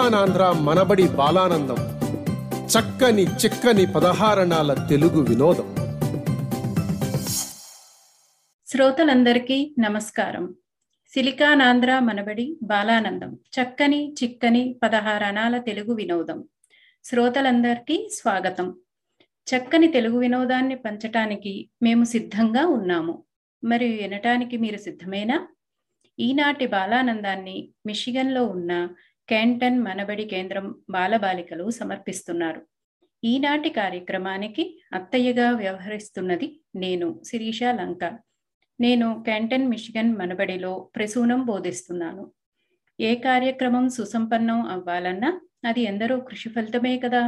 రారండోయ్ మనబడి బాలానందం. చక్కని చిక్కని పదహారణాల తెలుగు వినోదం. శ్రోతలందరికీ నమస్కారం. సిలికానాంధ్ర మనబడి బాలానందం. చక్కని చిక్కని పదహారణాల తెలుగు వినోదం. శ్రోతలందరికీ స్వాగతం. చక్కని తెలుగు వినోదాన్ని పంచటానికి మేము సిద్ధంగా ఉన్నాము. మరి వినటానికి మీరు సిద్ధమేనా? ఈనాటి బాలానందాన్ని మిషిగన్లో ఉన్న క్యాంటన్ మనబడి కేంద్రం బాలబాలికలు సమర్పిస్తున్నారు. ఈనాటి కార్యక్రమానికి అత్తయ్యగా వ్యవహరిస్తున్నది నేను శిరీష లంక. నేను క్యాంటన్ మిషిగన్ మనబడిలో ప్రసూనం బోధిస్తున్నాను. ఏ కార్యక్రమం సుసంపన్నం అవ్వాలన్నా అది ఎందరో కృషి ఫలితమే కదా.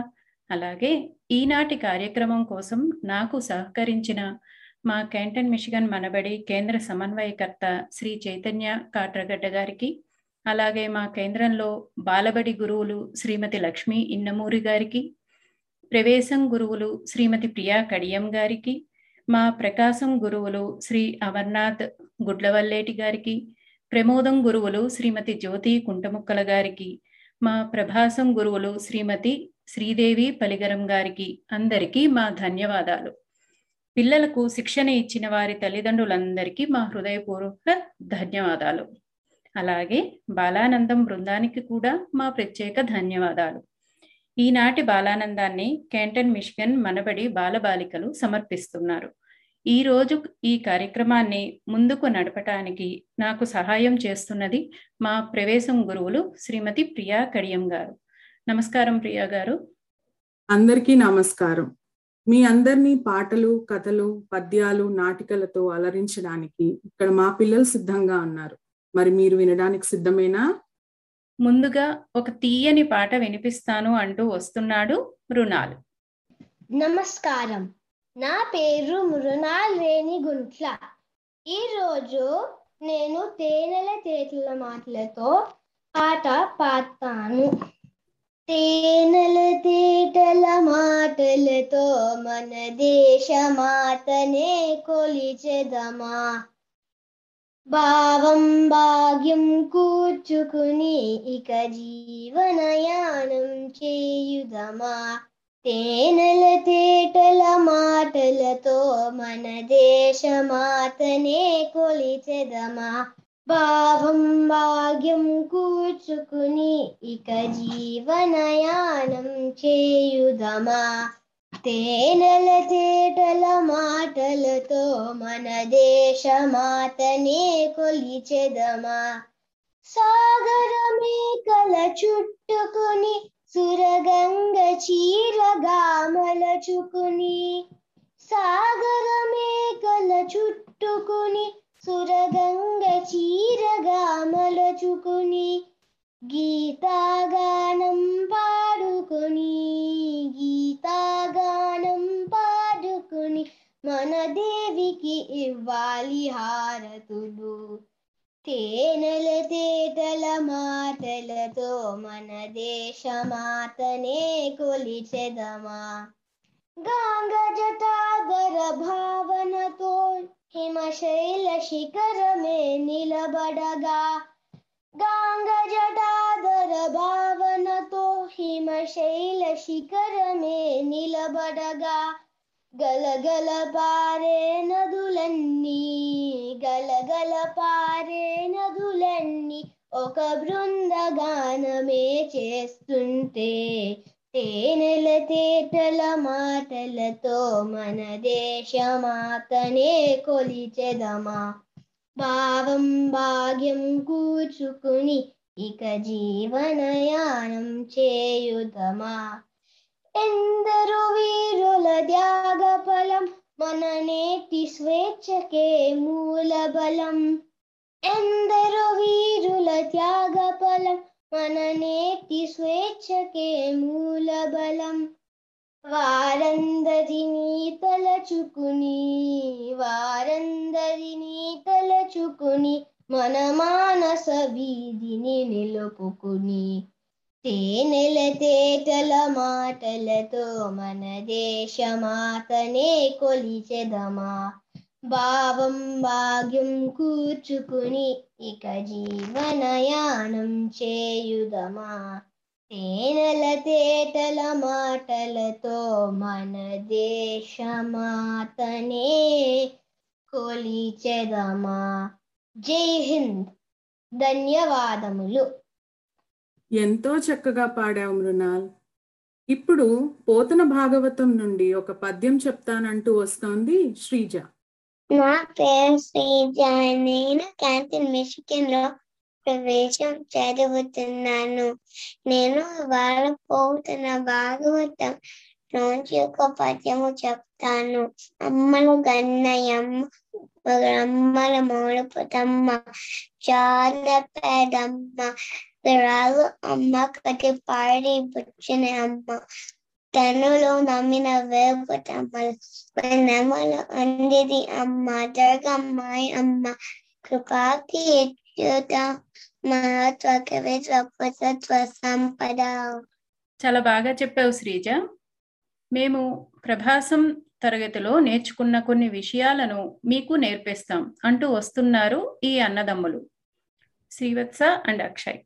అలాగే ఈనాటి కార్యక్రమం కోసం నాకు సహకరించిన మా క్యాంటన్ మిషిగన్ మనబడి కేంద్ర సమన్వయకర్త శ్రీ చైతన్య కాట్రగడ్డ గారికి అలాగే మా కేంద్రంలో బాలబడి గురువులు శ్రీమతి లక్ష్మి ఇన్నమూరి గారికి ప్రవేశం గురువులు శ్రీమతి ప్రియా కడియం గారికి మా ప్రకాశం గురువులు శ్రీ అమర్నాథ్ గుడ్లవల్లేటి గారికి ప్రమోదం గురువులు శ్రీమతి జ్యోతి కుంటముక్కల గారికి మా ప్రభాసం గురువులు శ్రీమతి శ్రీదేవి పలిగరం గారికి అందరికీ మా ధన్యవాదాలు. పిల్లలకు శిక్షణ ఇచ్చిన వారి తల్లిదండ్రులందరికీ మా హృదయపూర్వక ధన్యవాదాలు. అలాగే బాలానందం బృందానికి కూడా మా ప్రత్యేక ధన్యవాదాలు. ఈనాటి బాలానందాన్ని కేంటన్ మిషిగన్ మనబడి బాలబాలికలు సమర్పిస్తున్నారు. ఈ రోజు ఈ కార్యక్రమాన్ని ముందుకు నడపటానికి నాకు సహాయం చేస్తున్నది మా ప్రవేశం గురువులు శ్రీమతి ప్రియా కడియం గారు. నమస్కారం ప్రియా గారు. అందరికీ నమస్కారం. మీ అందరినీ పాటలు కథలు పద్యాలు నాటికలతో అలరించడానికి ఇక్కడ మా పిల్లలు సిద్ధంగా ఉన్నారు. మరి మీరు వినడానికి సిద్ధమేనా? ముందుగా ఒక తీయని పాట వినిపిస్తాను అంటూ వస్తున్నాడు మృణాల్. నమస్కారం. నా పేరు మృణాల్ రేణిగుంట్ల. ఈరోజు నేను తేనెల తేటల మాటలతో పాట పాడతాను. తేనెల తేటల మాటలతో మన దేశ మాతనే కొలిచెదమా? భావం భాగ్యం కూర్చుకుని ఇక జీవనయానం చేయుదమా? తేనెల తేటల మాటలతో మన దేశ మాతనే కొలిచెదమా? భావం భాగ్యం కూర్చుకుని ఇక జీవనయానం చేయుదమా? తేనెల తేటల మాటలతో మన దేశ మాతనే కొలిచెదమా? సాగరమే కల చుట్టుకుని సురగంగ చీరగా మలచుకుని సాగరమే కల చుట్టుకుని సురగంగ చీరగా మలచుకుని గీతాగానం పాడుకొని గీతాగానం పాడుకొని మన దేవికి ఇవ్వాలి హారతులు తేనెల తేటల మాటలతో మన దేశమాతనే కొలిచెదమా గాంగ జటాగర భావనతో హిమశైల శిఖరమే నిలబడగా గాంగ శిఖరమే నిలబడగా గలగల పారే నదులన్నీ గలగల పారే నదులన్నీ ఒక బృందగానమే చేస్తుంటే తేనెల తేటల మాటలతో మన దేశమాతనే కొలిచెదమా? భావం భాగ్యం కూర్చుకుని ఇక జీవనయానం చేయుదమా? ఎందరు వీరుల త్యాగ ఫలం మన నేటి స్వేచ్ఛకే మూల బలం ఎందరు వీరుల త్యాగ ఫలం మన నేటి స్వేచ్ఛకే మూల బలం వారందరినీ తలచుకుని వారందరినీ తలచుకుని మన మానస వీధిని నిలుపుకుని తేనెల తేటల మాటలతో మన దేశమాతనే కొలిచెదమా? భావం భాగ్యం కూర్చుకుని ఇక జీవనయానం చేయుదమా? తేనెల తేటల మాటలతో మన దేశమాతనే కొలిచెదమా? జై హింద్. ధన్యవాదములు. ఎంతో చక్కగా పాడావు మృణాల్. ఇప్పుడు పోతన భాగవతం నుండి ఒక పద్యం చెప్తానంటూ వస్తోంది శ్రీజ. నా పేరు శ్రీజ. నేను క్యాంటీన్ మిషికన్లో ప్రవేశం చదువుతున్నాను. నేను వాళ్ళ పోతున్న భాగవతం నుంచి ఒక పద్యము చెప్తాను. అమ్మలు గన్నయమ్మ అమ్మల మూలపుతమ్మ చాలా పేదమ్మ విరాలు అమ్మ కటి పాడి పుచ్చిన అమ్మ. తనులో నమ్మిన వేపుతమ్మలు నెమలు అందిది అమ్మ. జరగమ్మాయి అమ్మ. కృపాకి ఎచ్చుత మహత్వకవి స్వపుత్వ సంపద. చాలా బాగా చెప్పావు శ్రీజ. మేము ప్రభాసం తరగతిలో నేర్చుకున్న కొన్ని విషయాలను మీకు నేర్పిస్తాం. అంటూ వస్తున్నారు ఈ అన్నదమ్ములు. శ్రీవత్స అండ్ అక్షయ్.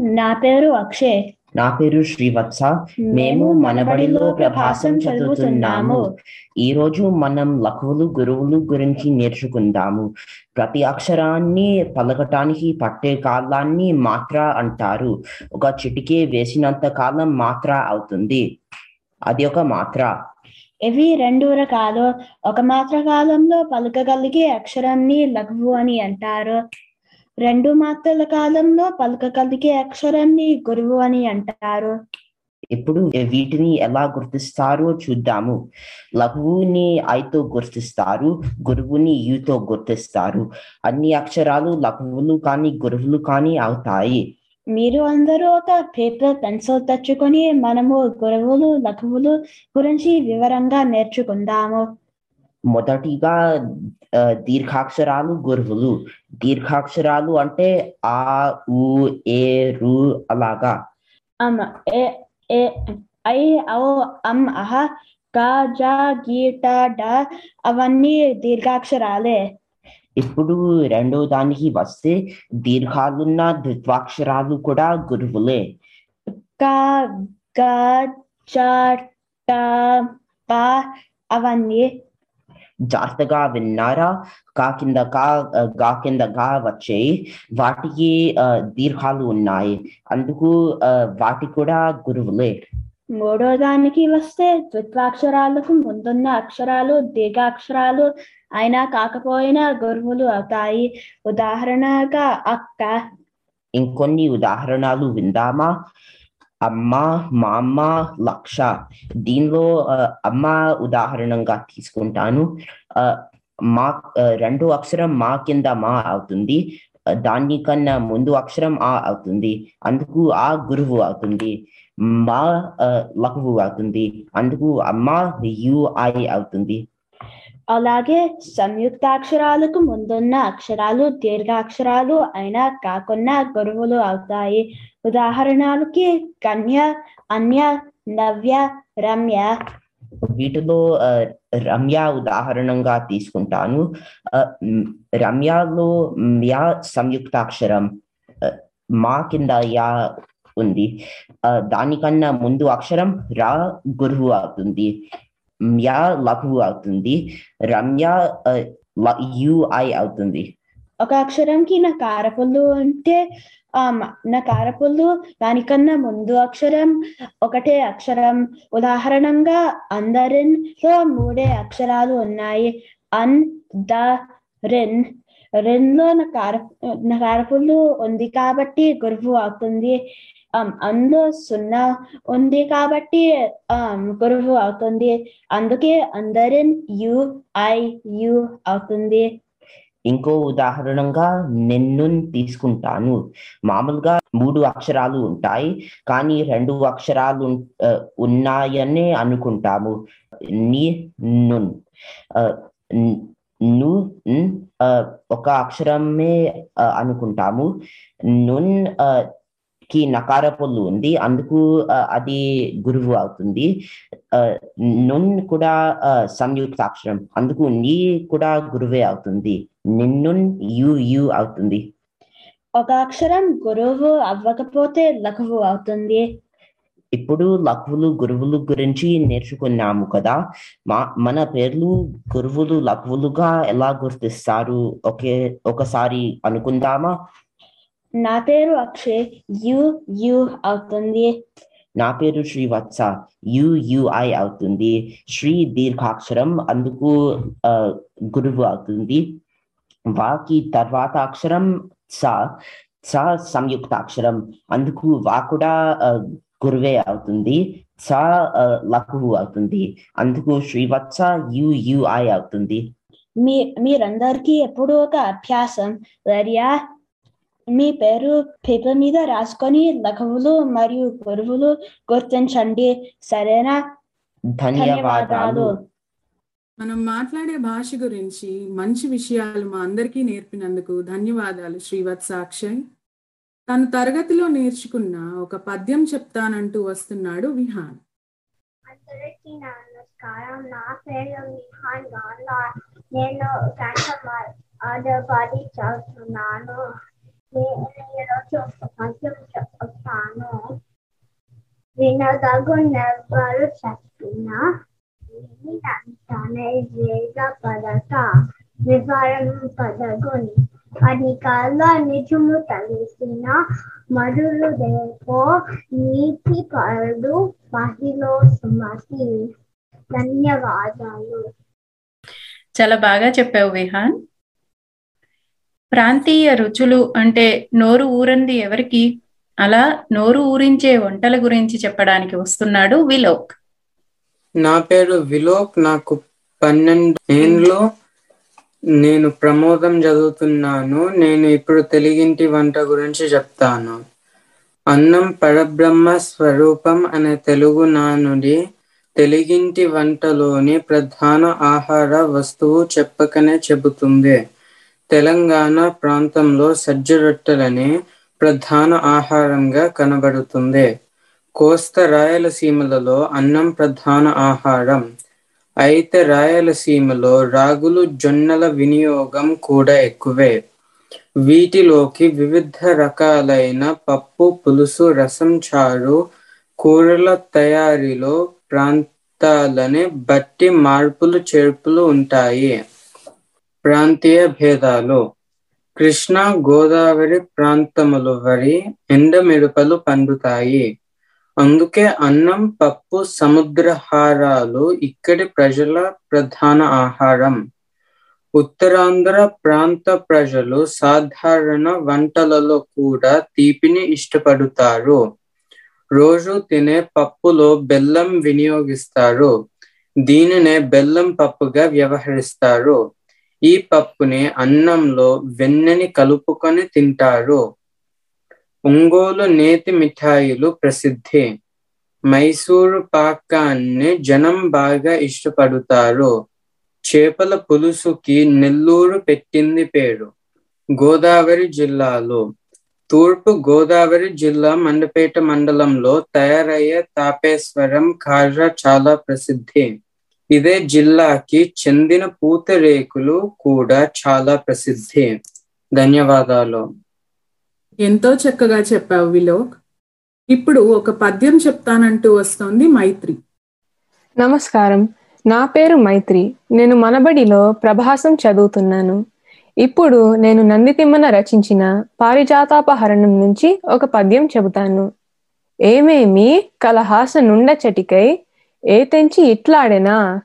నా పేరు అక్షయ్. నా పేరు శ్రీవత్స. మేము మనబడిలో ప్రభాసం చదువుతున్నాము. ఈ రోజు మనం లఘువులు గురువులు గురించి నేర్చుకుందాము. ప్రతి అక్షరాన్ని పలకటానికి పట్టే కాలాన్ని మాత్ర అంటారు. ఒక చిటికే వేసినంత కాలం మాత్ర అవుతుంది. అది ఒక మాత్ర. ఇవి రెండు రకాలు. ఒక మాత్ర కాలంలో పలకగలిగే అక్షరాన్ని లఘువు అని అంటారు. రెండు మాత్రల కాలంలో పలకగలిగే అక్షరాన్ని గురువు అని అంటారు. ఇప్పుడు వీటిని ఎలా గుర్తిస్తారో చూద్దాము. లఘువుని ఐతో గుర్తిస్తారు గురువుని యుతో గుర్తిస్తారు. అన్ని అక్షరాలు లఘువులు కానీ గురువులు కానీ అవుతాయి. మీరు అందరూ ఒక పేపర్ పెన్సిల్ తెచ్చుకొని మనము గురువులు లఘువులు గురించి వివరంగా నేర్చుకుందాము. మొదటిగా దీర్ఘాక్షరాలు గురువులు. దీర్ఘాక్షరాలు అంటే ఆ ఉ ఏ రు అలాగా. ఐ ఔ అమ్ అహ గా జా గీట డ అవన్నీ దీర్ఘాక్షరాలే. ఇప్పుడు రెండో దానికి వస్తే దీర్ఘాలున్న ద్విత్వాక్షరాలు కూడా గురువులే. గా గా చ ట ప అవన్నీ జాగ్రత్తగా విన్నారా? కా కింద కా గా కింద గా వచ్చాయి వాటికి దీర్ఘాలు ఉన్నాయి. అందుకు వాటి కూడా గురువులే. మూడో దానికి వస్తే ద్విత్వాక్షరాలకు ముందున్న అక్షరాలు దీర్ఘాక్షరాలు అయినా కాకపోయినా గురువులు అవుతాయి. ఉదాహరణగా అక్క. ఇంకొన్ని ఉదాహరణలు విందామా? అమ్మ లక్ష. దీనిలో అమ్మ ఉదాహరణగా తీసుకుంటాను. ఆ, మా రెండు అక్షరం మా కింద మా అవుతుంది. ఆ, దానికన్నా ముందు అక్షరం ఆ అవుతుంది. అందుకు ఆ గురువు అవుతుంది. మా లఘువు అవుతుంది. అందుకు అమ్మ యు ఐ అవుతుంది. అలాగే సంయుక్తాక్షరాలకు ముందున్న అక్షరాలు దీర్ఘాక్షరాలు అయినా కాకుండా గురువులు అవుతాయి. ఉదాహరణలకి కన్య అన్య నవ్య రమ్య. వీటిలో రమ్య ఉదాహరణగా తీసుకుంటాను. రమ్యలో మ్యా సంయుక్తాక్షరం మా కింద యా ఉంది. దానికన్నా ముందు అక్షరం రా గురువు అవుతుంది. మ్యా లఘువు అవుతుంది. రమ్య ఆ, ల- యుఐ అవుతుంది. ఒక అక్షరంకి నా కారపుల్లు అంటే ఆ మ- నా కారపుల్లు దానికన్నా ముందు అక్షరం ఒకటే అక్షరం. ఉదాహరణంగా అందరిలో మూడే అక్షరాలు ఉన్నాయి. అన్ ద రిన్. రిన్లో నా కార నా కారపుల్లు ఉంది కాబట్టి గురువు అవుతుంది. అందు అందులో సున్నా ఉంది కాబట్టి గురువు అవుతుంది. అందుకే అందరం యు ఐ యు అవుతుంది. ఇంకో ఉదాహరణగా నిన్ను తీసుకుంటాను. మామూలుగా మూడు అక్షరాలు ఉంటాయి కానీ రెండు అక్షరాలు ఉన్నాయని అనుకుంటాము. నీ నున్. ఆ, ను ఒక అక్షరమే ఆ, అనుకుంటాము. నున్ ఆ, కి నకార పొల్లు ఉంది. అందుకు అది గురువు అవుతుంది. నున్ కూడా ఆ, సంయుక్తాక్షరం. అందుకు నీ కూడా గురువే అవుతుంది. నిన్ను యు యు అవుతుంది. ఒక అక్షరం గురువు అవ్వకపోతే లఘువు అవుతుంది. ఇప్పుడు లఘువులు గురువులు గురించి నేర్చుకున్నాము కదా. మా మన పేర్లు గురువులు లఘువులుగా ఎలా గుర్తిస్తారు? ఒకే ఒకసారి అనుకుందామా? నా పేరు అక్షయ్. యు యు అవుతుంది. నా పేరు శ్రీవత్స. యు యుఐ అవుతుంది. శ్రీ దీర్ఘాక్షరం అందుకు గురువు అవుతుంది. వాకి తర్వాత అక్షరం స స సంయుక్తాక్షరం అందుకు వా కూడా గురువే అవుతుంది. స లఘువు అవుతుంది. అందుకు శ్రీవత్స యు యుఐ అవుతుంది. మీ మీరందరికీ ఎప్పుడు ఒక అభ్యాసం. లేదా మీ పేరు పేపర్ మీద రాసుకొని లఘువులు మరియు గురువులు గుర్తించండి. సరేనా? ధన్యవాదాలు. మనం మాట్లాడే భాష గురించి మంచి విషయాలు మా అందరికీ నేర్పినందుకు ధన్యవాదాలు శ్రీవత్స అక్షయ్ తను తరగతిలో నేర్చుకున్న ఒక పద్యం చెప్తానంటూ వస్తున్నాడు విహాన్. అందరికీ నమస్కారం. నా పేరు విహాన్ నేను గంట ఆడబడి చదువుతున్నాను. నేను ఈరోజు ఒక పద్యం చెప్తాను వినదగునెవ్వరు చెప్పినా వినంతనే వేగ పడక వివరింపదగుని అది కళ్ళ నిజము తెలిసిన మరులు దేపో నీతి పరుడు మహిళ సుమతి ధన్యవాదాలు చాలా బాగా చెప్పావు విహాన్. ప్రాంతీయ రుచులు అంటే నోరు ఊరంది ఎవరికి? అలా నోరు ఊరించే వంటల గురించి చెప్పడానికి వస్తున్నాడు విలోక్. నా పేరు విలోక్ నాకు పన్నెండు ఏండ్లు నేను ప్రమోదం చదువుతున్నాను. నేను ఇప్పుడు తెలుగింటి వంట గురించి చెప్తాను. అన్నం పరబ్రహ్మ స్వరూపం అనే తెలుగు నానుడి తెలుగింటి వంటలోని ప్రధాన ఆహార వస్తువు చెప్పకనే చెబుతుంది. తెలంగాణ ప్రాంతంలో సజ్జ రొట్టెలని ప్రధాన ఆహారంగా కనబడుతుంది. కోస్త రాయలసీమలలో అన్నం ప్రధాన ఆహారం. అయితే రాయలసీమలో రాగులు జొన్నల వినియోగం కూడా ఎక్కువే. వీటిలోకి వివిధ రకాలైన పప్పు పులుసు రసం చారు కూరల తయారీలో ప్రాంతాలని బట్టి మార్పులు చేర్పులు ఉంటాయి. ప్రాంతీయ భేదాలు. కృష్ణా గోదావరి ప్రాంతములు వరి ఎండమిరపలు పండుతాయి. అందుకే అన్నం పప్పు సముద్రహారాలు ఇక్కడి ప్రజల ప్రధాన ఆహారం. ఉత్తరాంధ్ర ప్రాంత ప్రజలు సాధారణ వంటలలో కూడా తీపిని ఇష్టపడతారు. రోజు తినే పప్పులో బెల్లం వినియోగిస్తారు. దీనినే బెల్లం పప్పుగా వ్యవహరిస్తారు. ఈ పప్పుని అన్నంలో వెన్నని కలుపుకొని తింటారు. ఒంగోలు నేతి మిఠాయిలు ప్రసిద్ధి. మైసూరు పాకాన్ని జనం బాగా ఇష్టపడతారు. చేపల పులుసుకి నెల్లూరు పెట్టింది పేరు. గోదావరి జిల్లాలో. తూర్పు గోదావరి జిల్లా మండపేట మండలంలో తయారయ్యే తాపేశ్వరం కాజా చాలా ప్రసిద్ధి. ఇదే జిల్లాకి చెందిన పూతరేకులు కూడా చాలా ప్రసిద్ధి. ధన్యవాదాలు. ఎంతో చక్కగా చెప్పావు విలోక్. ఇప్పుడు ఒక పద్యం చెప్తానంటూ వస్తోంది మైత్రి. నమస్కారం. నా పేరు మైత్రి. నేను మనబడిలో ప్రభాసం చదువుతున్నాను. ఇప్పుడు నేను నందితిమ్మన రచించిన పారిజాతాపహరణం నుంచి ఒక పద్యం చెబుతాను. ఏమేమి కలహాస నుండ చటికై ఏ తెంచి ఇట్లాడెనా?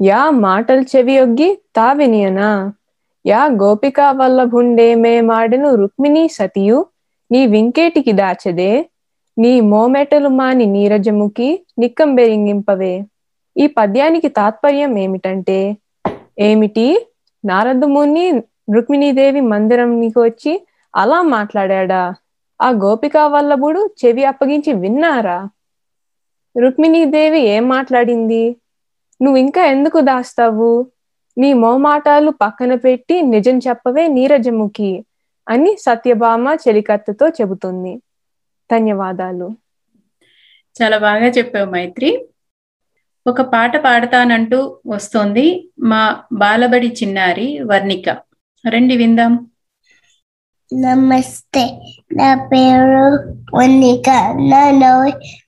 యా మాటలు చెవియొగ్గి తా వినియనా యా గోపికా వల్లభుండేమే మాడెను రుక్మిణీ సతియు నీ వింకేటికి దాచదే? నీ మోమెటలు మాని నీరజముకి నిక్కంబెరింగింపవే? ఈ పద్యానికి తాత్పర్యం ఏమిటంటే ఏమిటి? నారదముని రుక్మిణీదేవి మందిరంకి వచ్చి అలా మాట్లాడా ఆ గోపికా వల్లభుడు చెవి అప్పగించి విన్నారా? రుక్మిణీదేవి ఏం మాట్లాడింది? నువ్వు ఇంకా ఎందుకు దాస్తావు? నీ మోమాటాలు పక్కన పెట్టి నిజం చెప్పవే నీరజముఖి అని సత్యభామ చెలికత్తతో చెబుతుంది. ధన్యవాదాలు. చాలా బాగా చెప్పావు మైత్రి. ఒక పాట పాడతానంటూ వస్తోంది మా బాలబడి చిన్నారి వర్ణిక. రండి విందాం. నమస్తే నా పేరు వనిక నేను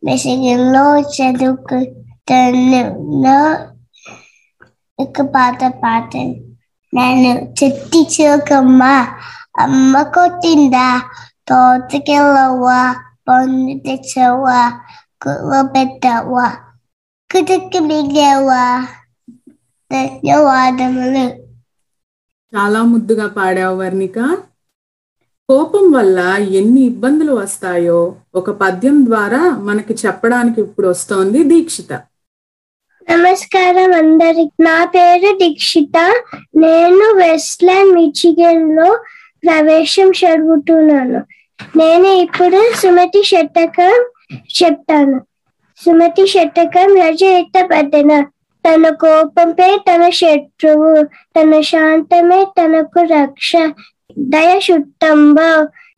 మిషిగన్లో చదువుకుంటాను నా ఒక పాట. నేను చెట్టి చిలకమ్మ అమ్మ కొట్టిందా? తోటకెళ్ళవా? పండు తెచ్చవా? కుల పెట్టవా? కుదుకు మిగవా? ధన్యవాదములు. చాలా ముద్దుగా పాడావు వర్ణిక. కోపం వల్ల ఎన్ని ఇబ్బందులు వస్తాయో ఒక పద్యం ద్వారా మనకి చెప్పడానికి ఇప్పుడు వస్తోంది దీక్షిత. నమస్కారం అందరికి. నా పేరు దీక్షిత. నేను వెస్ట్లాండ్ మిచిగన్లో ప్రవేశం చదువుతున్నాను. నేను ఇప్పుడు సుమతి శతకం చెప్తాను. సుమతి శతకం రచయిత పదన తన కోపంపై తన శత్రువు తన శాంతమే తనకు రక్ష. దయ శుద్ధంబ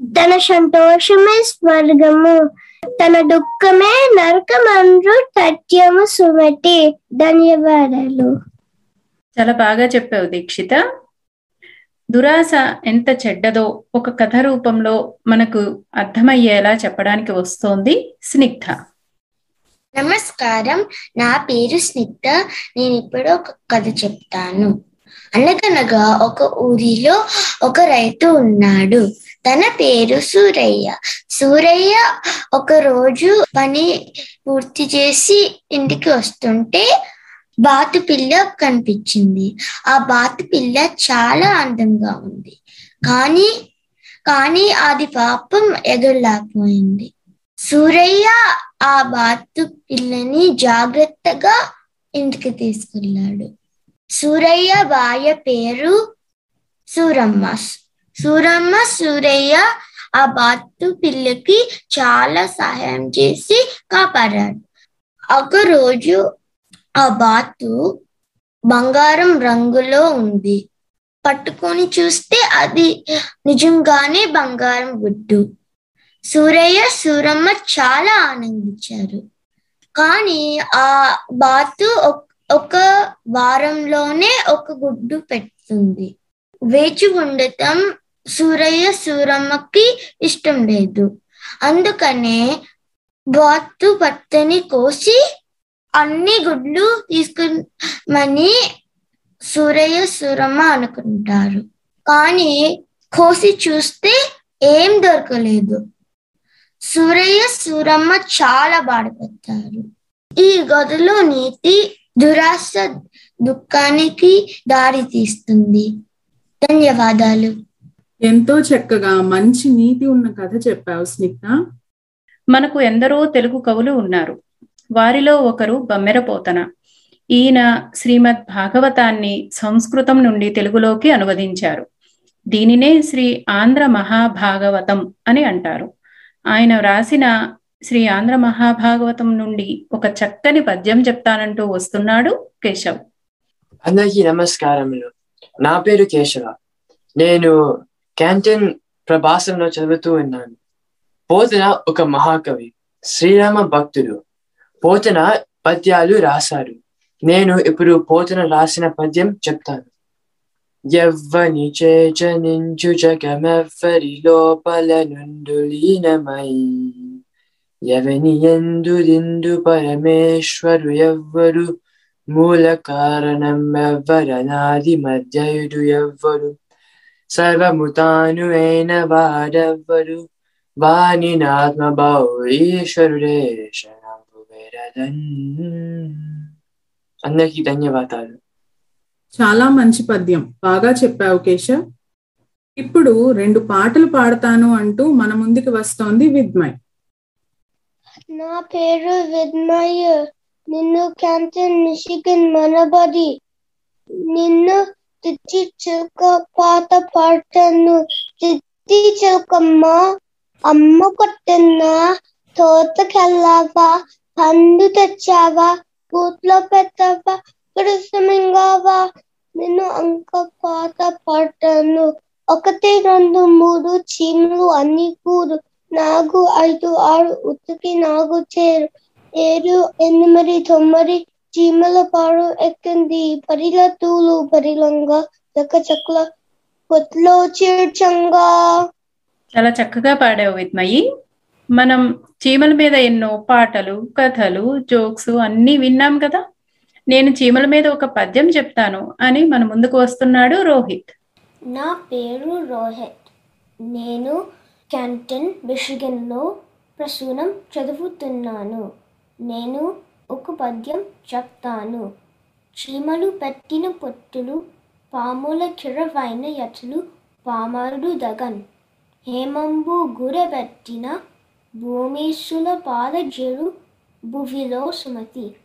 తన సంతోషమే స్వర్గము. తన దుఃఖమే నరకమండ్రు సత్యము సుమతి. ధన్యవాదాలు. చాలా బాగా చెప్పావు దీక్షిత. దురాశ ఎంత చెడ్డదో ఒక కథ రూపంలో మనకు అర్థమయ్యేలా చెప్పడానికి వస్తోంది స్నిగ్ధ. నమస్కారం. నా పేరు స్నిగ్ధ. నేను ఇప్పుడు ఒక కథ చెప్తాను. అనగనగా ఒక ఊరిలో ఒక రైతు ఉన్నాడు. తన పేరు సూరయ్య. సూరయ్య ఒక రోజు పని పూర్తి చేసి ఇంటికి వస్తుంటే బాతు పిల్ల కనిపించింది. ఆ బాతు పిల్ల చాలా అందంగా ఉంది. కానీ కానీ అది పాపం ఎగరలేకపోయింది. సూరయ్య ఆ బాతు పిల్లని జాగ్రత్తగా ఇంటికి తీసుకెళ్ళాడు. సూరయ్య భార్య పేరు సూరమ్మ. సూరమ్మ సూరయ్య ఆ బాతు పిల్లకి చాలా సహాయం చేసి కాపాడాడు. ఒక రోజు ఆ బాతు బంగారం రంగులో ఉంది. పట్టుకొని చూస్తే అది నిజంగానే బంగారం గుడ్డు. సూరయ్య సూరమ్మ చాలా ఆనందించారు. కానీ ఆ బాతు ఒక వారంలోనే ఒక గుడ్డు పెడుతుంది. వేచి ఉండటం సూరయ్య సూరమ్మకి ఇష్టం లేదు. అందుకనే బాత్తు పత్తని కోసి అన్ని గుడ్లు తీసుకుమని సూరయ్య సూరమ్మ అనుకుంటారు. కానీ కోసి చూస్తే ఏం దొరకలేదు. సూరయ్య సూరమ్మ చాలా బాధపడతారు. ఈ గదిలో నీతి దురాశ దుఃఖానికి దారి తీస్తుంది ధన్యవాదాలు. ఎంతో చక్కగా మంచి నీతి ఉన్న కథ చెప్పావు స్నిగ్ధ. మనకు ఎందరో తెలుగు కవులు ఉన్నారు. వారిలో ఒకరు బమ్మెరపోతన. ఈయన శ్రీమద్ భాగవతాన్ని సంస్కృతం నుండి తెలుగులోకి అనువదించారు. దీనినే శ్రీ ఆంధ్ర మహాభాగవతం అని అంటారు. ఆయన వ్రాసిన శ్రీ ఆంధ్ర మహాభాగవతం నుండి ఒక చక్కని పద్యం చెప్తానంటూ వస్తున్నాడు కేశవ్. అందరికీ నమస్కారములు. నా పేరు కేశవ. నేను క్యాంటీన్ ప్రభాసంలో చదువుతూ ఉన్నాను. పోతన ఒక మహాకవి శ్రీరామ భక్తుడు. పోతన పద్యాలు రాశారు. నేను ఇప్పుడు పోతన రాసిన పద్యం చెప్తాను. ఎవ్వని చేచనించు జగమెవ్వరి లోపల నుండు లీనమై ఎవని ఎందు దిండు పరమేశ్వరు ఎవ్వరు మూల కారణం ఎవ్వరనాది మధ్యయుడు ఎవ్వరు. సర్వము తాను అయిన వాడెవ్వరు వాని నాత్మ బౌరీశ్వరుడే శరణు వేరదన్. అందరికీ ధన్యవాదాలు. చాలా మంచి పద్యం. బాగా చెప్పావు కేశవ్. ఇప్పుడు రెండు పాటలు పాడతాను అంటూ మన ముందుకు వస్తోంది విద్మయ్. నా పేరు విద్మయ్ నిన్ను క్యాంటీన్ మిషిగన్ మనబడి. నిన్ను తిట్టి చిలుక పాత పాటను తిట్టి చిలుకమ్మ అమ్మ కొట్టిన తోటకెళ్ళావా పండు తెచ్చావా? కూట్లో పెట్టావా? కురుసమింగావా నిన్ను అంక పాత పాటను. ఒకటి రెండు మూడు చీమలు అన్ని కూడు నాగు ఐదు ఆరు ఉతికి నాగు చేరు. ఏడు ఎనిమిది తొమ్మిది చీమల పాడు ఎక్కింది. పరిల తూలు పరిలంగా చక్క చక్కల కొట్లో చేర్చంగా చాలా చక్కగా పాడావు విద్మయి మనం చీమల మీద ఎన్నో పాటలు కథలు జోక్స్ అన్నీ విన్నాం కదా. నేను చీమల మీద ఒక పద్యం చెప్తాను అని మన ముందుకు వస్తున్నాడు రోహిత్. నా పేరు రోహిత్. నేను క్యాంటన్ మిషిగన్లో ప్రసూనం చదువుతున్నాను. నేను ఒక పద్యం చెప్తాను. చీమలు పెట్టిన పొట్టులు పాముల కిరవైన యతులు పామరుడు దగన్. హేమంబు గురబెట్టిన భూమీసుల పాదజడు భువిలో సుమతి.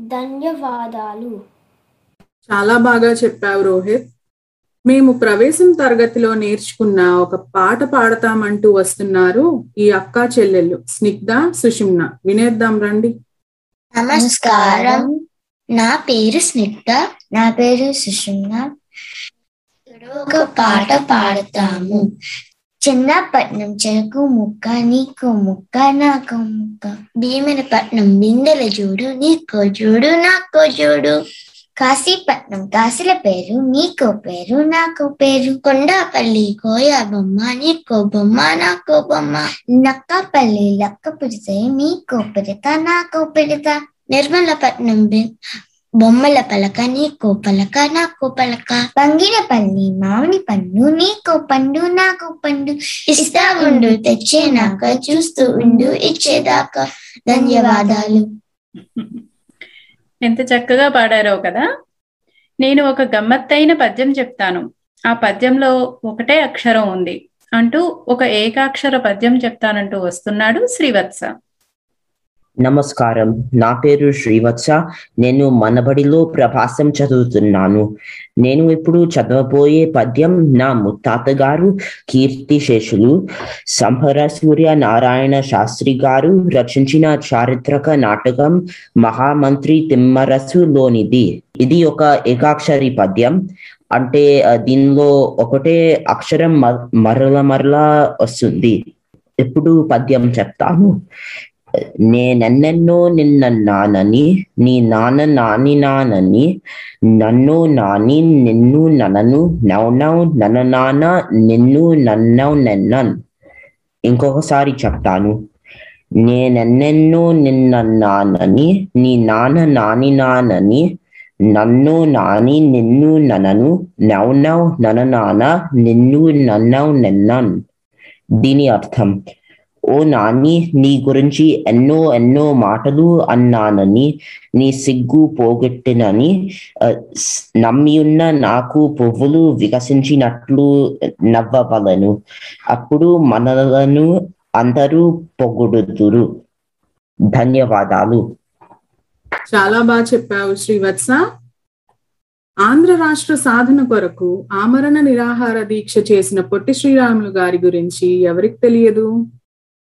ధన్యవాదాలు. చాలా బాగా చెప్పావు రోహిత్. మేము ప్రవేశం తరగతిలో నేర్చుకున్న ఒక పాట పాడతామంటూ వస్తున్నారు ఈ అక్కా చెల్లెళ్ళు. స్నిగ్ధ సుషిమ్న వినేద్దాం రండి. నమస్కారం. నా పేరు స్నిగ్ధ నా పేరు సుషుమ్న. ఒక పాట పాడతాము. చిన్నపట్నం చెరుకు ముక్క నీకు ముక్క నాకు ముక్క. భీమనపట్నం బిందెల చూడు నీకో చూడు నాకో చూడు కాశీపట్నం కాశీల పేరు నీకో పేరు నాకు పేరు. కొండాపల్లి కోయ బొమ్మ నీకో బొమ్మ నాకో బొమ్మ. నక్కపల్లి లక్క పుడితే నీకో పిడత నాకో పిడత. నిర్మలపట్నం బొమ్మల పలక నీకో పలక నాకో పలక. పంగినపల్లి మామిడి పండు నీకో పండు నాకు పండు. ఇస్తా ఉండు తెచ్చేనాక చూస్తూ ఉండు ఇచ్చేదాకా. ధన్యవాదాలు. ఎంత చక్కగా పాడారో కదా. నేను ఒక గమ్మత్తైన పద్యం చెప్తాను. ఆ పద్యంలో ఒకటే అక్షరం ఉంది అంటూ ఒక ఏకాక్షర పద్యం చెప్తానంటూ వస్తున్నాడు శ్రీవత్స. నమస్కారం. నా పేరు శ్రీవత్స. నేను మనబడిలో ప్రభాసం చదువుతున్నాను. నేను ఇప్పుడు చదవబోయే పద్యం నా ముత్తాత గారు కీర్తిశేషులు సంహర సూర్య నారాయణ శాస్త్రి గారు రచించిన చారిత్రక నాటకం మహామంత్రి తిమ్మరసులోనిది. ఇది ఒక ఏకాక్షరి పద్యం. అంటే దీనిలో ఒకటే అక్షరం మ- మరల మరలా వస్తుంది. ఇప్పుడు పద్యం చెప్తాను నేనెన్నెన్నో నిన్నన్నానని నీ నాన్న నాని నానని నన్ను నాని నిన్ను ననను నవ్నవ్ నన నాన్న నిన్ను నన్నవ్ నెన్నన్. ఇంకొకసారి చెప్తాను. నేనెన్నెన్నో నిన్నన్నానని నీ నాన్న నాని నానని నన్ను నాని నిన్ను ననను నవ్నవ్ నన నాన్న నిన్ను నన్నౌ నెన్నన్. దీని అర్థం ఓ నాని నీ గురించి ఎన్నో ఎన్నో మాటలు అన్నానని నీ సిగ్గు పోగొట్టినని నమ్మియున్న నాకు పువ్వులు వికసించినట్లు నవ్వవలను. అప్పుడు మనలను అందరూ పొగుడుతురు ధన్యవాదాలు. చాలా బాగా చెప్పావు శ్రీవత్స. ఆంధ్ర రాష్ట్ర సాధన కొరకు ఆమరణ నిరాహార దీక్ష చేసిన పొట్టి శ్రీరాములు గారి గురించి ఎవరికి తెలియదు?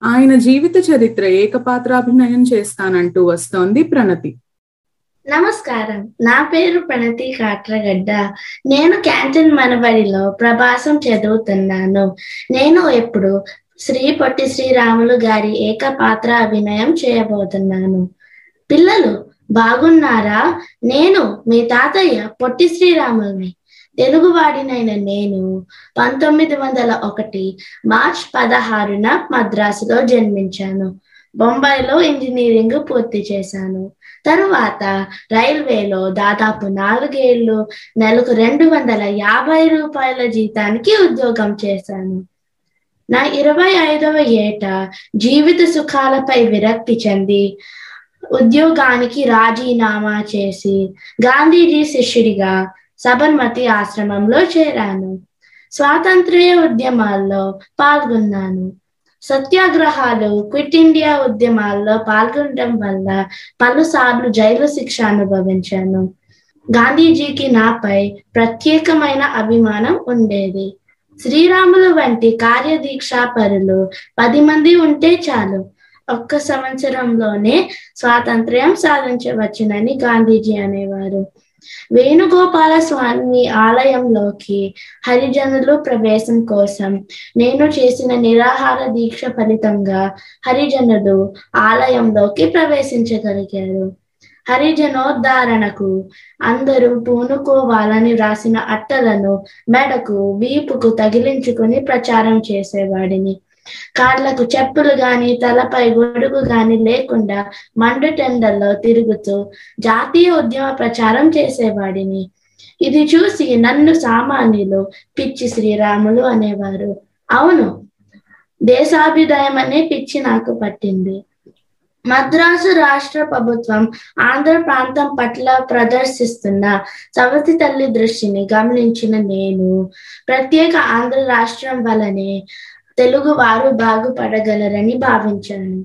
ఆయన జీవిత చరిత్ర ఏకపాత్రాభినయం చేస్తానంటూ వస్తోంది ప్రణతి. నమస్కారం. నా పేరు ప్రణతి కాట్రగడ్డ. నేను క్యాంటీన్ మనబడిలో ప్రభాసం చదువుతున్నాను. నేను ఎప్పుడు శ్రీ పొట్టి శ్రీరాములు గారి ఏకపాత్ర అభినయం చేయబోతున్నాను. పిల్లలు బాగున్నారా? నేను మీ తాతయ్య పొట్టి శ్రీరాముల్ని. తెలుగువాడినైన నేను పంతొమ్మిది వందల ఒకటి మార్చ్ పదహారున మద్రాసులో జన్మించాను. బొంబాయిలో ఇంజనీరింగ్ పూర్తి చేశాను. తరువాత రైల్వేలో దాదాపు నాలుగేళ్ళు నెలకు రెండు వందల యాభై రూపాయల జీతానికి ఉద్యోగం చేశాను. నా ఇరవై ఐదవ ఏట జీవిత సుఖాలపై విరక్తి చెంది ఉద్యోగానికి రాజీనామా చేసి గాంధీజీ శిష్యుడిగా సబర్మతి ఆశ్రమంలో చేరాను. స్వాతంత్ర్య ఉద్యమాల్లో పాల్గొన్నాను. సత్యాగ్రహాలు క్విట్ ఇండియా ఉద్యమాల్లో పాల్గొనడం వల్ల పలుసార్లు జైలు శిక్ష అనుభవించాను. గాంధీజీకి నాపై ప్రత్యేకమైన అభిమానం ఉండేది. శ్రీరాములు వంటి కార్యదీక్షా పరులు పది మంది ఉంటే చాలు. ఒక్క సంవత్సరంలోనే స్వాతంత్ర్యం సాధించవచ్చునని గాంధీజీ అనేవారు. వేణుగోపాల స్వామి ఆలయంలోకి హరిజనులు ప్రవేశం కోసం నేను చేసిన నిరాహార దీక్ష ఫలితంగా హరిజనులు ఆలయంలోకి ప్రవేశించగలిగారు. హరిజనోద్ధారణకు అందరూ పూనుకోవాలని వ్రాసిన అట్టలను మెడకు వీపుకు తగిలించుకుని ప్రచారం చేసేవాడిని. కాళ్ళకు చెప్పులు గాని తలపై గొడుగు గాని లేకుండా మండుటెండల్లో తిరుగుతూ జాతీయ ఉద్యమ ప్రచారం చేసేవాడిని. ఇది చూసి నన్ను సామాన్యులు పిచ్చి శ్రీరాములు అనేవారు. అవును దేశాభిదయం అనే పిచ్చి నాకు పట్టింది. మద్రాసు రాష్ట్ర ప్రభుత్వం ఆంధ్ర ప్రాంతం పట్ల ప్రదర్శిస్తున్న సవతి తల్లి దృష్టిని గమనించిన నేను ప్రత్యేక ఆంధ్ర రాష్ట్రం వలనే తెలుగు వారు బాగుపడగలరని భావించాను.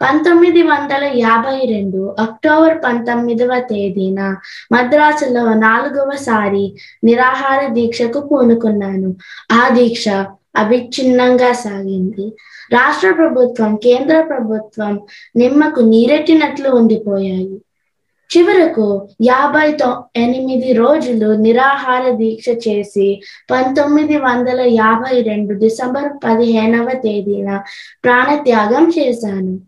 పంతొమ్మిది వందల యాభై రెండు అక్టోబర్ పంతొమ్మిదవ తేదీన మద్రాసులో నాలుగవసారి నిరాహార దీక్షకు పూనుకున్నాను. ఆ దీక్ష అవిచ్ఛిన్నంగా సాగింది. రాష్ట్ర ప్రభుత్వం కేంద్ర ప్రభుత్వం నిమ్మకు నీరెట్టినట్లు ఉండిపోయాయి. చివరకు యాభై ఎనిమిది రోజులు నిరాహార దీక్ష చేసి పంతొమ్మిది వందల యాభై రెండు డిసెంబర్ పదిహేనవ తేదీన ప్రాణత్యాగం చేశాను.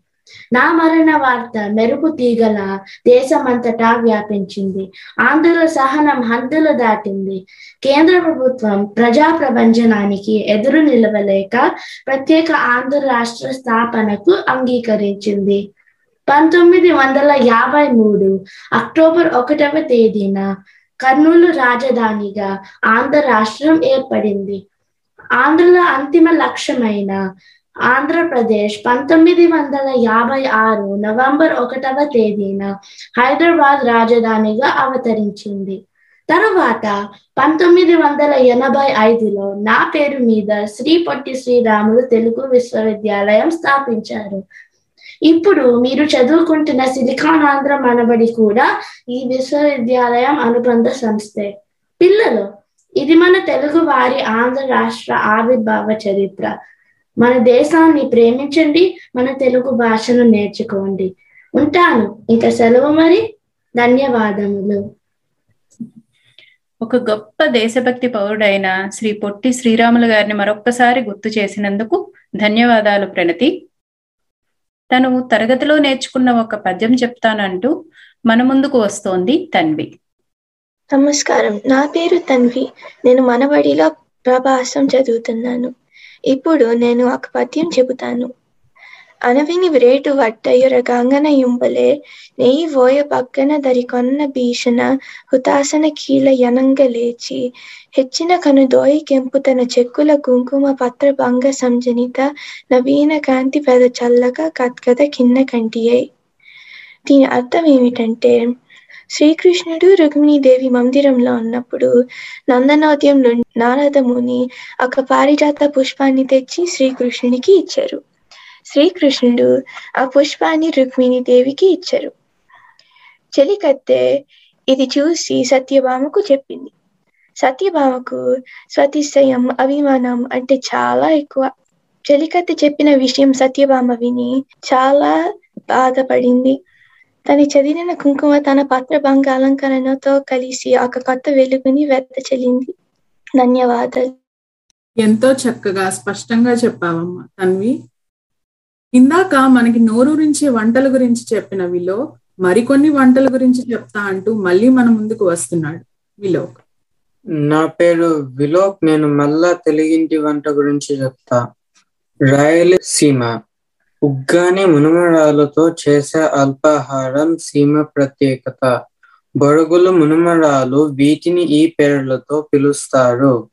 నా మరణ వార్త మెరుపు తీగల దేశమంతటా వ్యాపించింది. ఆంధ్రుల సహనం హద్దులు దాటింది. కేంద్ర ప్రభుత్వం ప్రజా ప్రపంచనానికి ఎదురు నిలవలేక ప్రత్యేక ఆంధ్ర రాష్ట్ర స్థాపనకు అంగీకరించింది. పంతొమ్మిది వందల యాభై మూడు అక్టోబర్ ఒకటవ తేదీన కర్నూలు రాజధానిగా ఆంధ్ర రాష్ట్రం ఏర్పడింది. ఆంధ్రలో అంతిమ లక్ష్యమైన ఆంధ్రప్రదేశ్ పంతొమ్మిది వందల యాభై ఆరు నవంబర్ ఒకటవ తేదీన హైదరాబాద్ రాజధానిగా అవతరించింది. తరువాత పంతొమ్మిది వందల ఎనభై ఐదులో నా పేరు మీద శ్రీ పొట్టి శ్రీరాములు తెలుగు విశ్వవిద్యాలయం స్థాపించారు. ఇప్పుడు మీరు చదువుకుంటున్న సిలికాన్ ఆంధ్ర మనబడి కూడా ఈ విశ్వవిద్యాలయం అనుబంధ సంస్థే. పిల్లలు ఇది మన తెలుగు వారి ఆంధ్ర రాష్ట్ర ఆవిర్భావ చరిత్ర. మన దేశాన్ని ప్రేమించండి మన తెలుగు భాషను నేర్చుకోండి. ఉంటాను. ఇక సెలవు మరి. ధన్యవాదములు. ఒక గొప్ప దేశభక్తి పౌరుడైన శ్రీ పొట్టి శ్రీరాములు గారిని మరొక్కసారి గుర్తు చేసినందుకు ధన్యవాదాలు ప్రణతి. తను తరగతిలో నేర్చుకున్న ఒక పద్యం చెప్తానంటూ మన ముందుకు వస్తోంది తన్వి. నమస్కారం. నా పేరు తన్వి. నేను మనబడిలో ప్రభాసం చదువుతున్నాను. ఇప్పుడు నేను ఒక పద్యం చెబుతాను. అనవిని వ్రేటు వట్టయుర గంగన యుంబలే నెయ్యి వోయ పక్కన దరికొన్న భీషణ హుతాసన కీల యనంగ లేచి ಹೆಚ್ಚಿನ కనుదోయి కెంపు తన చెక్కుల కుంకుమ పత్ర భంగ సంజనిత నవీన కాంతి పెద చల్లక కత్కద కిన్న కంటియై దీని అర్థం ఏమిటంటే శ్రీకృష్ణుడు రుక్మిణీదేవి మందిరంలో ఉన్నప్పుడు నందనోద్యంలో నారదముని ఒక పారిజాత పుష్పాన్ని తెచ్చి శ్రీకృష్ణునికి ఇచ్చారు శ్రీకృష్ణుడు ఆ పుష్పాన్ని రుక్మిణీదేవికి ఇచ్చారు. చెలికత్తె ఇది చూసి సత్యభామకు చెప్పింది. సత్యభామకు స్వతిశయం అభిమానం అంటే చాలా ఎక్కువ. చెలికత్తె చెప్పిన విషయం సత్యభామ విని చాలా బాధపడింది. తను చదివిన కుంకుమ తన పత్రభంగ అలంకరణతో కలిసి ఒక కొత్త వెలుగుని వెత్త చెల్లింది. ధన్యవాదాలు. ఎంతో చక్కగా స్పష్టంగా చెప్పావమ్మా తన్వి. ఇందాక మనకి నోరూరించే వంటల గురించి చెప్పిన విలో మరికొన్ని వంటల గురించి చెప్తా అంటూ మళ్ళీ మన ముందుకు వస్తున్నాడు. విలోక్ నా పేరు విలోక్ నేను మళ్ళా తెలుగింటి వంట గురించి చెప్తా. రాయలసీమ ఉగ్గాని మునుమరాలతో చేసే అల్పాహారం సీమ ప్రత్యేకత. బొరుగులు మునుమరాలు వీటిని ఈ పేర్లతో పిలుస్తారు.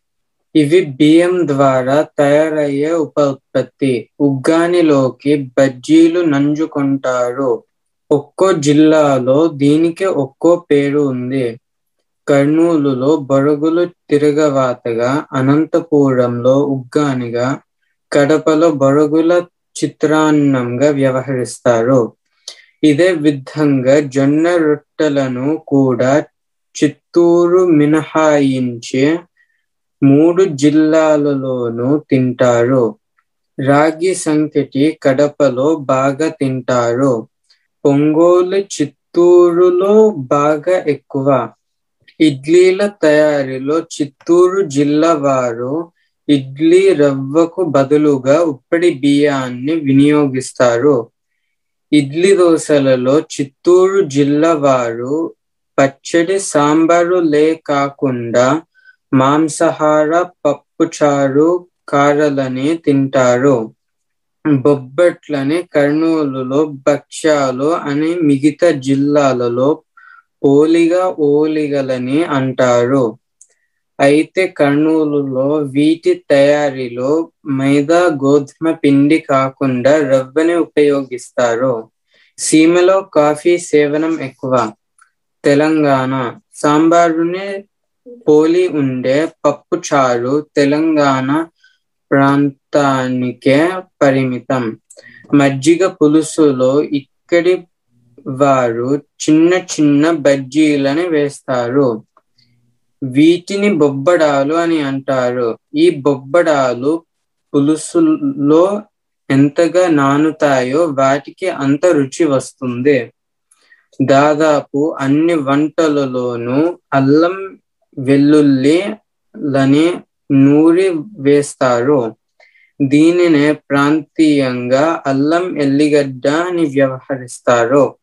ఇవి బియ్యం ద్వారా తయారయ్యే ఉప ఉత్పత్తి ఉగ్గానిలోకి బజ్జీలు నంజుకుంటారు. ఒక్కో జిల్లాలో దీనికి ఒక్కో పేరు ఉంది. కర్నూలులో బొరుగులు తిరగవాతగా అనంతపురంలో ఉగ్గానిగా కడపలో బొరుగుల చిత్రాన్నంగా వ్యవహరిస్తారు. ఇదే విధంగా జొన్న రొట్టెలను కూడా చిత్తూరు మినహాయించి మూడు జిల్లాలలోనూ తింటారు. రాగి సంకటి కడపలో బాగా తింటారు. పొంగోలు చిత్తూరులో బాగా ఎక్కువ. ఇడ్లీల తయారీలో చిత్తూరు జిల్లా వారు ఇడ్లీ రవ్వకు బదులుగా ఉప్పడి బియ్యాన్ని వినియోగిస్తారు. ఇడ్లీ దోశలలో చిత్తూరు జిల్లా వారు పచ్చడి సాంబారు లే కాకుండా మాంసాహార పప్పుచారు కారలని తింటారు. బొబ్బట్లని కర్నూలులో భక్ష్యాలు అని మిగతా జిల్లాలలో పోలిగా ఓలిగలని అంటారు. అయితే కర్నూలులో వీటి తయారీలో మైదా గోధుమ పిండి కాకుండా రవ్వని ఉపయోగిస్తారు. సీమలో కాఫీ సేవనం ఎక్కువ. తెలంగాణ సాంబారుని పోలి ఉండే పప్పు చారు తెలంగాణ ప్రాంతానికే పరిమితం. మజ్జిగ పులుసులో ఇక్కడి వారు చిన్న చిన్న బజ్జీలని వేస్తారు. వీటిని బొబ్బడాలు అని అంటారు. ఈ బొబ్బడాలు పులుసులో ఎంతగా నానుతాయో వాటికి అంత రుచి వస్తుంది. దాదాపు అన్ని వంటలలోనూ అల్లం వెల్లుల్లిలని నూరి వేస్తారు. దీనినే ప్రాంతీయంగా అల్లం ఎల్లిగడ్డ అని వ్యవహరిస్తారు.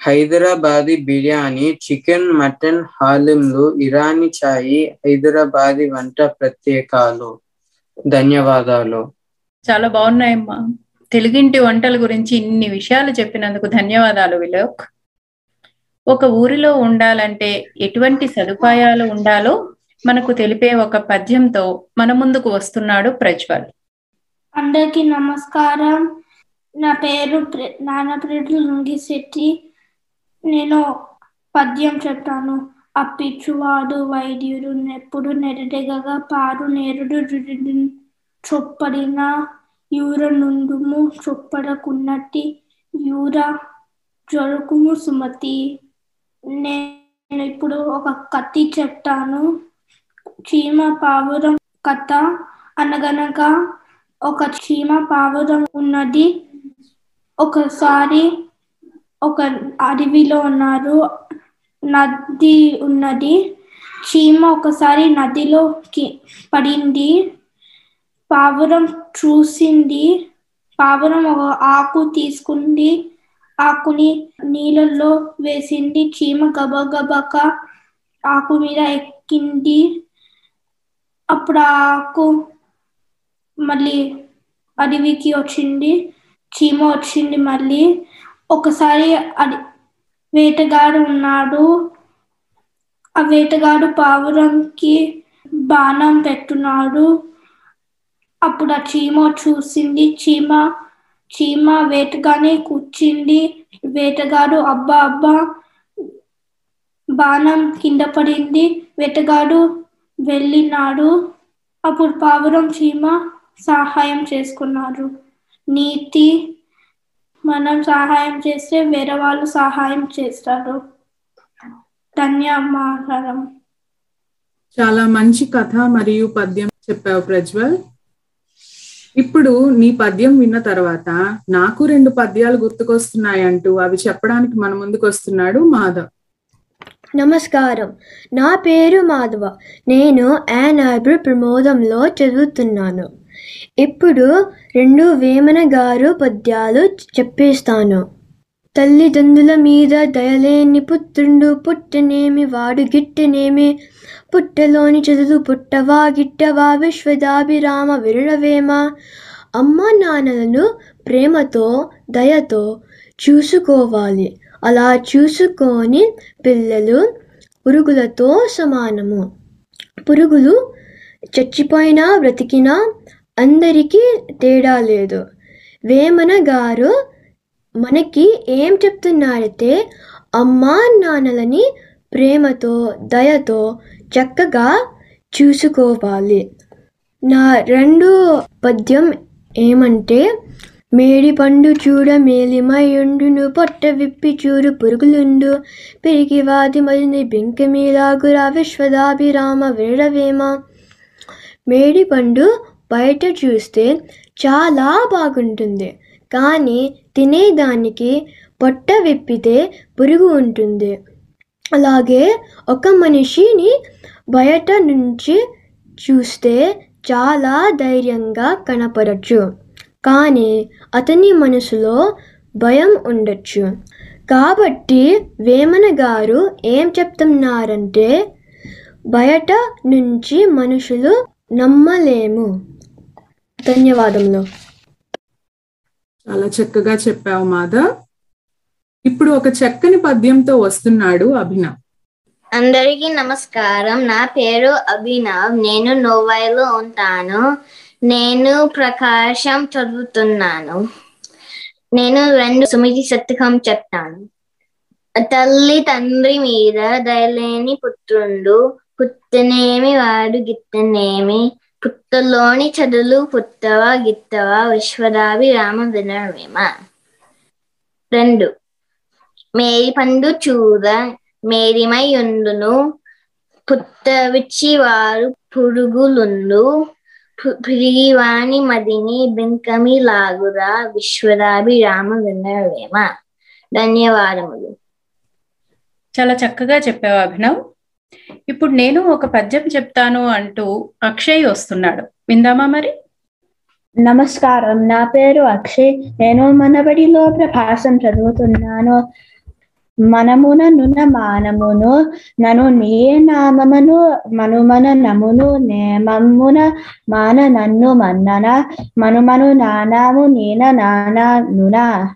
హైదరాబాదీ బిర్యానీ చికెన్ మటన్ హాలింలు ఇరానీ చాయి హైదరాబాదీ వంట ప్రత్యేకాలు. ధన్యవాదాలు. చాలా బాగున్నాయమ్మా. తెలుగింటి వంటల గురించి ఇన్ని విషయాలు చెప్పినందుకు ధన్యవాదాలు విలోక్. ఒక ఊరిలో ఉండాలంటే ఎటువంటి సదుపాయాలు ఉండాలో మనకు తెలిపే ఒక పద్యంతో మన ముందుకు వస్తున్నాడు ప్రజ్వల్. అందరికీ నమస్కారం. నా పేరు ప్ర- నానప్రెడ్డి లుంగిశెట్టి. నేను పద్యం చెప్తాను. అప్పిచ్చువాడు వైద్యుడు నెప్పుడు నెరడెగగా పారు నేరుడు చొప్పడిన యూర నుండుము చొప్పడకున్నట్టి యూర జరుకుము సుమతి. నేను ఇప్పుడు ఒక కథ చెప్తాను. చీమ పావురం కథ అనగనగా ఒక చీమ పావురం ఉన్నది. ఒకసారి ఒక అడవిలో ఉన్నారు. నది ఉన్నది. చీమ ఒకసారి నదిలోకి పడింది. పావురం చూసింది. పావురం ఒక ఆకు తీసుకుంది. ఆకుని నీళ్ళల్లో వేసింది. చీమ గబగబక ఆకు మీద ఎక్కింది. అప్పుడు ఆకు మళ్ళీ అడవికి వచ్చింది. చీమ వచ్చింది మళ్ళీ. ఒకసారి అది వేటగాడు ఉన్నాడు. ఆ వేటగాడు పావురంకి బాణం పెట్టున్నాడు. అప్పుడు ఆ చీమ చూసింది. చీమ చీమ వేటగానే కూర్చింది. వేటగాడు అబ్బా అబ్బా బాణం కింద పడింది. వేటగాడు వెళ్ళినాడు. అప్పుడు పావురం చీమ సహాయం చేసుకున్నారు. నీతి మనం సహాయం చేస్తే వేరే వాళ్ళు సహాయం చేస్తారు. ధన్యవాదాలు చాలా మంచి కథ మరియు పద్యం చెప్పావు ప్రజ్వల్. ఇప్పుడు నీ పద్యం విన్న తర్వాత నాకు రెండు పద్యాలు గుర్తుకొస్తున్నాయంటూ అవి చెప్పడానికి మన ముందుకు వస్తున్నాడు మాధవ్. నమస్కారం. నా పేరు మాధవ. నేను యాన్ ఆర్బర్ ప్రమోదంలో చదువుతున్నాను. ఇప్పుడు రెండు వేమన గారు పద్యాలు చెప్పేస్తాను. తల్లిదండ్రుల మీద దయలేని పుత్రుండు పుట్టనేమి వాడు గిట్టనేమి పుట్టలోని చదువు పుట్టవా గిట్టవా విశ్వదాభిరామ విరళవేమ. అమ్మా నాన్నలను ప్రేమతో దయతో చూసుకోవాలి. అలా చూసుకొని పిల్లలు పురుగులతో సమానము. పురుగులు చచ్చిపోయినా బ్రతికినా అందరికీ తేడా లేదు. వేమన గారు మనకి ఏం చెప్తున్నారైతే అమ్మా నాన్నలని ప్రేమతో దయతో చక్కగా చూసుకోవాలి. నా రెండు పద్యం ఏమంటే మేడి పండు చూడ మేలిమయుండును పొట్ట విప్పి చూడు పురుగులుండు పెరిగి వాది మరిని బెంక మీలాగురా విశ్వదాభిరామ వేడవేమ. మేడి పండు బయట చూస్తే చాలా బాగుంటుంది కానీ తినేదానికి పొట్ట విప్పితే పురుగు ఉంటుంది. అలాగే ఒక మనిషిని బయట నుంచి చూస్తే చాలా ధైర్యంగా కనపడచ్చు. కానీ అతని మనసులో భయం ఉండొచ్చు. కాబట్టి వేమన గారు ఏం చెప్తున్నారంటే బయట నుంచి మనుషులు నమ్మలేము. ధన్యవాదములు. చాలా చక్కగా చెప్పావు మాధవ్. ఇప్పుడు ఒక చక్కని పద్యంతో వస్తున్నాడు అభినవ్. అందరికీ నమస్కారం. నా పేరు అభినవ్. నేను నోవైలో ఉంటాను. నేను ప్రకాశం చదువుతున్నాను. నేను రెండు సుమితి శతకం చెప్తాను. తల్లి తండ్రి మీద దయలేని పుత్రుండు. పుత్తనేమి వాడు గిత్తనేమి. పుట్టలోని చదులు పుట్టవా గిట్టవా విశ్వదాభిరామ వినవేమ రెండు. మేరి పండు చూద మేరిమై ఉండును. పుట్టవిచ్చి వారు పురుగులుండు పిరిగివాణి మదిని బెంకమి లాగురా విశ్వదాభిరామ వినవేమ ధన్యవాదములు. చాలా చక్కగా చెప్పావు అభినవ్. ఇప్పుడు నేను ఒక పద్యం చెప్తాను అంటూ అక్షయ్ వస్తున్నాడు. విందామా మరి? నమస్కారం. నా పేరు అక్షయ్. నేను మనబడిలో ప్రభాసం చదువుతున్నాను. మనమున నున మానమును నను నీ నామమును మనుమన నమును నేమమున మాన నన్ను మన్నన మనుమను నానాము నేన నానా నున.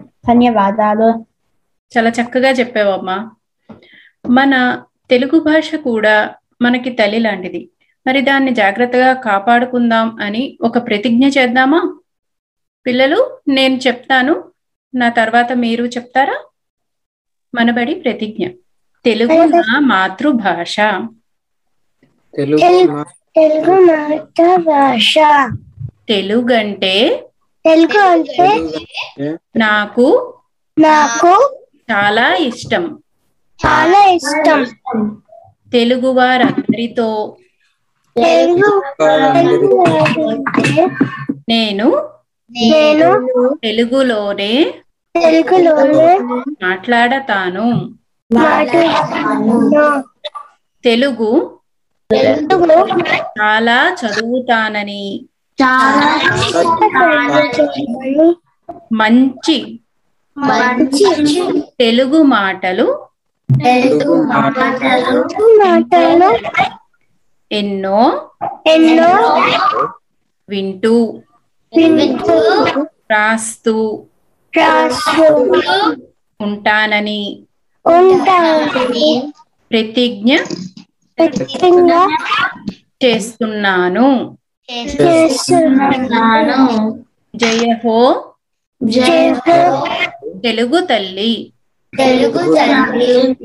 ధన్యవాదాలు. చాలా చక్కగా చెప్పావమ్మా మన తెలుగు భాష కూడా మనకి తల్లి లాంటిది. మరి దాన్ని జాగ్రత్తగా కాపాడుకుందాం అని ఒక ప్రతిజ్ఞ చేద్దామా? పిల్లలు నేను చెప్తాను. నా తర్వాత మీరు చెప్తారా? మనబడి ప్రతిజ్ఞ. తెలుగు నా మాతృభాష. తెలుగు మాతృభాష తెలుగు అంటే తెలుగు అంటే నాకు నాకు చాలా ఇష్టం. చాలా ఇష్టం. తెలుగు వారందరితో నేను నేను తెలుగులోనే తెలుగులోనే మాట్లాడతాను. తెలుగు చాలా చదువుతానని. మంచి మంచి తెలుగు మాటలు మాటలు ఎన్నో ఎన్నో వింటూ రాస్తూ ఉంటానని ఉంటానని ప్రతిజ్ఞ ప్రతిజ్ఞ చేస్తున్నాను. చేస్తున్నాను. జయ హో తెలుగు తల్లి. తెలుగు తల్లి.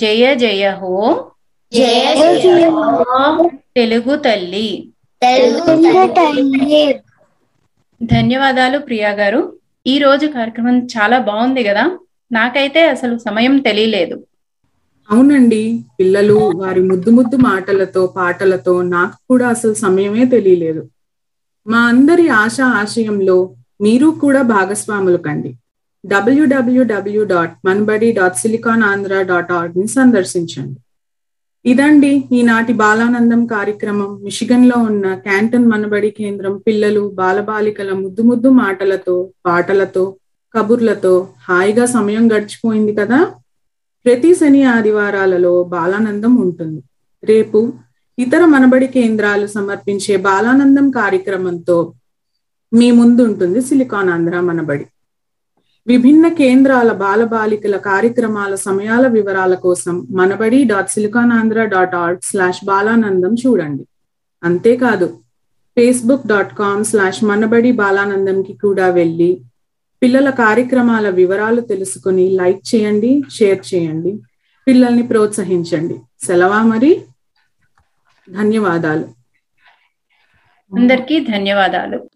జయ జయ హో జయ జయ హో తెలుగు తల్లి. తెలుగు తల్లి. ధన్యవాదాలు ప్రియా గారు. ఈ రోజు కార్యక్రమం చాలా బాగుంది కదా. నాకైతే అసలు సమయం తెలియలేదు. అవునండి. పిల్లలు వారి ముద్దు ముద్దు మాటలతో పాటలతో నాకు కూడా అసలు సమయమే తెలియలేదు. మా అందరి ఆశ ఆశయంలో మీరు కూడా భాగస్వాములు కండి W W W dot Manabadi dot silicon Andhra dot ఆర్గ్ని సందర్శించండి. ఇదండి ఈనాటి బాలానందం కార్యక్రమం. మిషిగన్లో ఉన్న క్యాంటన్ మనబడి కేంద్రం పిల్లలు బాలబాలికల ముద్దు ముద్దు మాటలతో పాటలతో కబుర్లతో హాయిగా సమయం గడిచిపోయింది కదా? ప్రతి శని ఆదివారాలలో బాలానందం ఉంటుంది. రేపు ఇతర మనబడి కేంద్రాలు సమర్పించే బాలానందం కార్యక్రమంతో మీ ముందు ఉంటుంది సిలికాన్ ఆంధ్ర మనబడి. విభిన్న కేంద్రాల బాలబాలికల కార్యక్రమాల సమయాల వివరాల కోసం Manabadi dot SiliconAndhra dot org slash Balanandam చూడండి. అంతేకాదు Facebook dot com slash Manabadi బాలానందంకి కూడా వెళ్ళి పిల్లల కార్యక్రమాల వివరాలు తెలుసుకుని లైక్ చేయండి షేర్ చేయండి పిల్లల్ని ప్రోత్సహించండి. సెలవా మరి? ధన్యవాదాలు. అందరికీ ధన్యవాదాలు.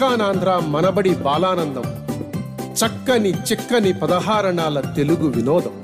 మీదండోయ్ మనబడి బాలానందం. చక్కని చిక్కని పదహారణాల తెలుగు వినోదం.